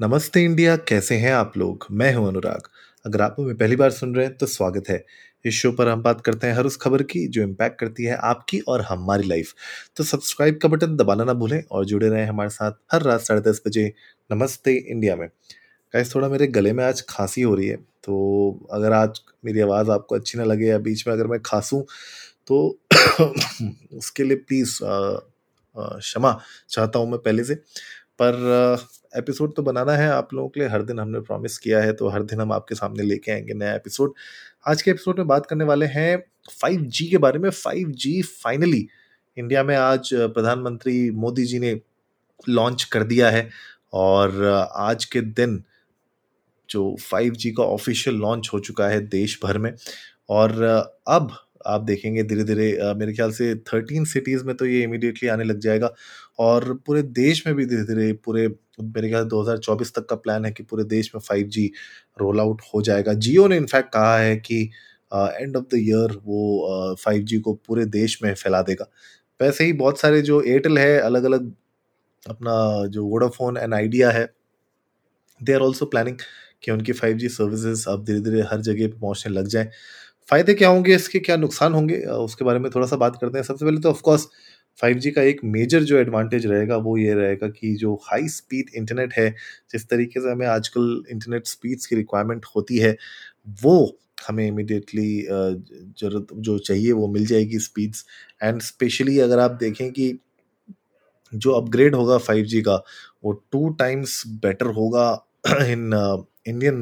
नमस्ते इंडिया, कैसे हैं आप लोग? मैं हूँ अनुराग। अगर आप हमें पहली बार सुन रहे हैं तो स्वागत है। इस शो पर हम बात करते हैं हर उस खबर की, जो इम्पैक्ट करती है आपकी और हमारी लाइफ तो सब्सक्राइब का बटन दबाना ना भूलें और जुड़े रहें हमारे साथ हर रात साढ़े दस बजे नमस्ते इंडिया में। गाइस थोड़ा मेरे गले में आज खांसी हो रही है तो अगर आज मेरी आवाज़ आपको अच्छी ना लगे या बीच में अगर मैं खांसूँ तो उसके लिए प्लीज़ क्षमा चाहता हूँ मैं पहले से। पर एपिसोड तो बनाना है, आप लोगों के लिए हर दिन हमने प्रॉमिस किया है तो हर दिन हम आपके सामने लेके आएँगे नया एपिसोड आज के एपिसोड में बात करने वाले हैं 5G के बारे में। 5G फाइनली इंडिया में आज प्रधानमंत्री मोदी जी ने लॉन्च कर दिया है और आज के दिन जो 5G का ऑफिशियल लॉन्च हो चुका है देश भर में और अब आप देखेंगे धीरे धीरे मेरे ख्याल से थर्टीन सिटीज़ में तो ये इमीडिएटली आने लग जाएगा। और पूरे देश में भी धीरे धीरे पूरे, मेरे ख्याल 2024 तक का प्लान है कि पूरे देश में 5G रोल आउट हो जाएगा। जियो ने इनफैक्ट कहा है कि एंड ऑफ़ द ईयर वो फाइव जी को पूरे देश में फैला देगा। वैसे ही बहुत सारे जो एयरटेल है अलग अलग अपना जो वोडाफोन एंड आइडिया है दे आर ऑल्सो प्लानिंग कि उनकी फाइव जी सर्विसेज़ अब धीरे धीरे हर जगह पहुँचने लग जाए। फ़ायदे क्या होंगे, इसके क्या नुकसान होंगे उसके बारे में थोड़ा सा बात करते हैं। सबसे पहले तो ऑफकोर्स फाइव जी का एक मेजर जो एडवांटेज रहेगा, वो ये रहेगा कि जो हाई स्पीड इंटरनेट है, जिस तरीके से हमें आजकल इंटरनेट स्पीड्स की रिक्वायरमेंट होती है, वो हमें इमिडिएटली ज़रूरत जो चाहिए वो मिल जाएगी स्पीड्स एंड स्पेशली अगर आप देखें कि जो अपग्रेड होगा फाइव जी का, वो टू टाइम्स बेटर होगा in Indian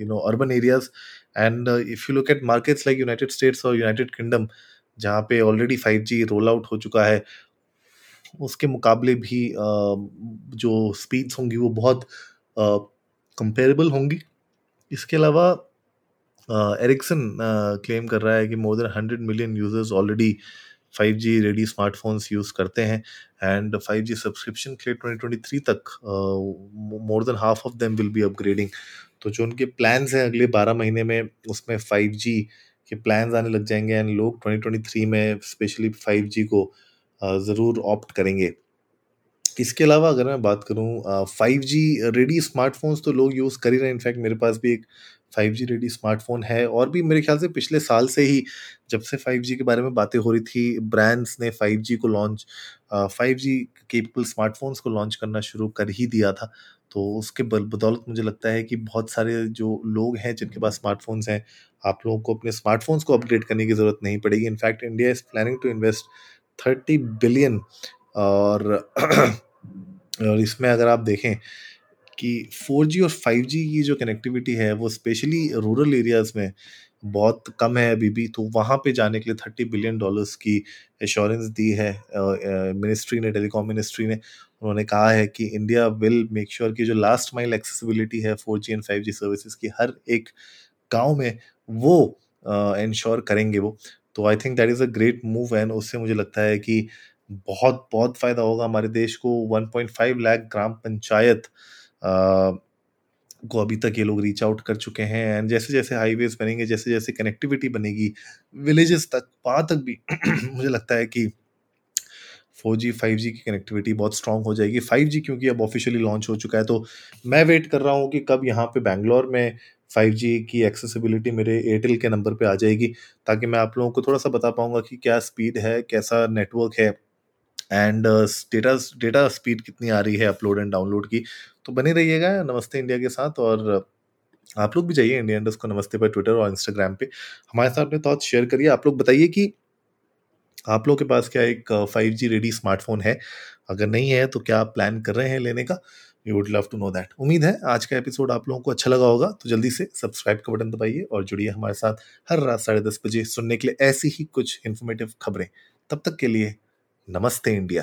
you know urban areas and if you look at markets like United States और यूनाइटेड किंगडम जहाँ पे already five G roll out हो चुका है, उसके मुकाबले भी जो स्पीड्स होंगी वो बहुत कंपेरेबल होंगी। इसके अलावा एरिक्सन क्लेम कर रहा है कि more than hundred million users already 5G ready smartphones use करते हैं एंड फाइव जी सब्सक्रिप्शन के लिए 2023 तक more than half of them will be upgrading तो जो उनके प्लान्स हैं, अगले 12 महीने में उसमें फाइव जी के प्लान्स आने लग जाएँगे एंड लोग 2023 में स्पेशली फाइव जी को ज़रूर ऑप्ट करेंगे। इसके अलावा अगर मैं बात करूँ फाइव जी रेडी स्मार्टफोन्स तो लोग यूज़ कर ही रहे हैं। इनफैक्ट मेरे पास भी एक फाइव जी रेडी स्मार्टफ़ोन है और भी मेरे ख्याल से पिछले साल से ही जब से फाइव जी के बारे में बातें हो रही थी ब्रांड्स ने फाइव जी को launch five G capable smartphones को लॉन्च करना शुरू कर ही दिया था। तो उसके बदौलत मुझे लगता है कि बहुत सारे जो लोग हैं, जिनके पास स्मार्टफोन्स हैं, आप लोगों को अपने स्मार्टफोन्स को अपग्रेड करने की ज़रूरत नहीं पड़ेगी। In fact India is planning to invest thirty billion और और इसमें अगर आप देखें कि 4G और 5G की जो कनेक्टिविटी है, वो स्पेशली रूरल एरियाज़ में बहुत कम है अभी भी। तो वहाँ पे जाने के लिए थर्टी बिलियन डॉलर्स की एश्योरेंस दी है मिनिस्ट्री ने टेलीकॉम मिनिस्ट्री ने। उन्होंने कहा है कि इंडिया विल मेक श्योर कि जो लास्ट माइल एक्सेसिबिलिटी है four G and five G services की, हर एक गाँव में वो इंश्योर करेंगे वो। तो I think that is a great move and उससे मुझे लगता है कि बहुत बहुत फ़ायदा होगा हमारे देश को। 1.5 लाख ग्राम पंचायत को अभी तक ये लोग रीच आउट कर चुके हैं एंड जैसे जैसे हाईवेज बनेंगे जैसे जैसे कनेक्टिविटी बनेगी विलेजेस तक, वहाँ तक भी मुझे लगता है कि फोर जी फाइव जी की कनेक्टिविटी बहुत स्ट्रांग हो जाएगी। फाइव जी क्योंकि अब ऑफिशियली लॉन्च हो चुका है तो मैं वेट कर रहा हूँ कि कब यहाँ पे बैंगलोर में फाइव जी की एक्सेसिबिलिटी मेरे एयरटेल के नंबर पे आ जाएगी, ताकि मैं आप लोगों को थोड़ा सा बता पाऊँगा कि क्या स्पीड है, कैसा नेटवर्क है। एंड डेटा डेटा स्पीड कितनी आ रही है अपलोड एंड डाउनलोड की? तो बने रहिएगा नमस्ते इंडिया के साथ और आप लोग भी जाइए इंडिया इंडस्ट को नमस्ते पर ट्विटर और इंस्टाग्राम पे। हमारे साथ अपने थॉट शेयर करिए। आप लोग बताइए कि आप लोग के पास क्या एक फाइव जी रेडी स्मार्टफ़ोन है? अगर नहीं है तो क्या आप प्लान कर रहे हैं लेने का? We would love to know that उम्मीद है आज का एपिसोड आप लोगों को अच्छा लगा होगा। तो जल्दी से सब्सक्राइब का बटन दबाइए और जुड़िए हमारे साथ हर रात साढ़े दस बजे सुनने के लिए ऐसी ही कुछ इन्फॉर्मेटिव खबरें। तब तक के लिए नमस्ते इंडिया।